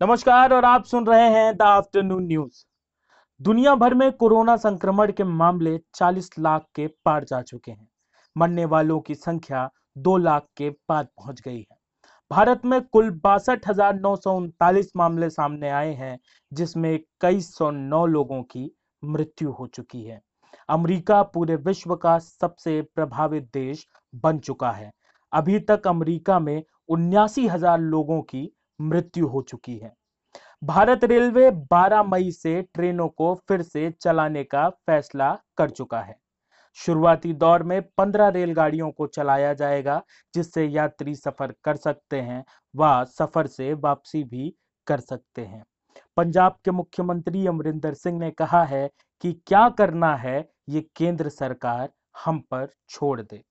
नमस्कार और आप सुन रहे हैं द आफ्टरनून न्यूज़। दुनिया भर में कोरोना संक्रमण के मामले 40 लाख के पार जा चुके हैं। मरने वालों की संख्या 2 लाख के पार पहुँच गई है। भारत में कुल बासठ मामले सामने आए हैं, जिसमें कई सौ नौ लोगों की मृत्यु हो चुकी है। अमेरिका पूरे विश्व का सबसे प्रभावित देश बन चुका है। अभी तक अमेरिका में उन्यासी हज़ार लोगों की मृत्यु हो चुकी है। भारत रेलवे 12 मई से ट्रेनों को फिर से चलाने का फैसला कर चुका है। शुरुआती दौर में 15 रेलगाड़ियों को चलाया जाएगा, जिससे यात्री सफ़र कर सकते हैं व सफ़र से वापसी भी कर सकते हैं। पंजाब के मुख्यमंत्री अमरिंदर सिंह ने कहा है कि क्या करना है, ये केंद्र सरकार हम पर छोड़ दे।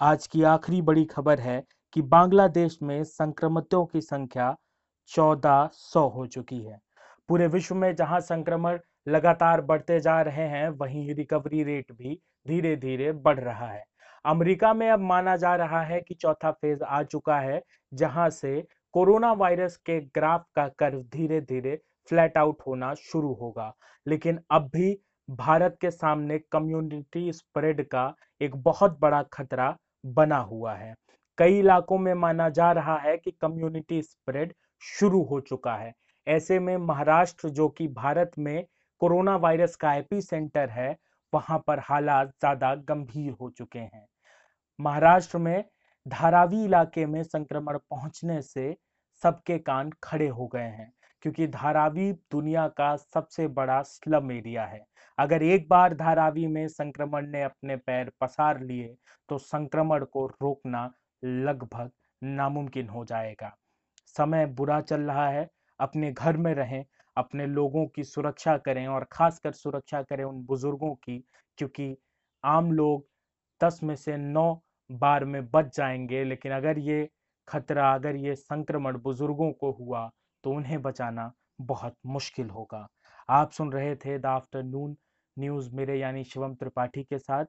आज की आखिरी बड़ी खबर है कि बांग्लादेश में संक्रमितों की संख्या चौदह सौ हो चुकी है। पूरे विश्व में जहाँ संक्रमण लगातार बढ़ते जा रहे हैं, वहीं रिकवरी रेट भी धीरे धीरे बढ़ रहा है। अमेरिका में अब माना जा रहा है कि चौथा फ़ेज़ आ चुका है, जहाँ से कोरोना वायरस के ग्राफ का कर्व धीरे धीरे फ्लैट आउट होना शुरू होगा। लेकिन अब भी भारत के सामने कम्युनिटी स्प्रेड का एक बहुत बड़ा खतरा बना हुआ है। कई इलाकों में माना जा रहा है कि कम्युनिटी स्प्रेड शुरू हो चुका है। ऐसे में महाराष्ट्र, जो कि भारत में कोरोना वायरस का एपी सेंटर है, वहाँ पर हालात ज़्यादा गंभीर हो चुके हैं। महाराष्ट्र में धारावी इलाके में संक्रमण पहुँचने से सबके कान खड़े हो गए हैं, क्योंकि धारावी दुनिया का सबसे बड़ा स्लम एरिया है। अगर एक बार धारावी में संक्रमण ने अपने पैर पसार लिए तो संक्रमण को रोकना लगभग नामुमकिन हो जाएगा। समय बुरा चल रहा है, अपने घर में रहें, अपने लोगों की सुरक्षा करें और खासकर सुरक्षा करें उन बुज़ुर्गों की, क्योंकि आम लोग दस में से नौ बार में बच जाएँगे, लेकिन अगर ये खतरा, अगर ये संक्रमण बुज़ुर्गों को हुआ तो उन्हें बचाना बहुत मुश्किल होगा। आप सुन रहे थे द आफ्टरनून न्यूज़, मेरे यानी शिवम त्रिपाठी के साथ।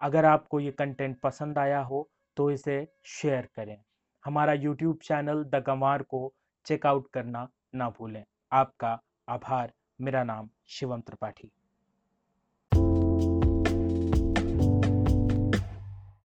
अगर आपको ये कंटेंट पसंद आया हो तो इसे शेयर करें। हमारा यूट्यूब चैनल द गंवार को चेकआउट करना ना भूलें। आपका आभार। मेरा नाम शिवम त्रिपाठी।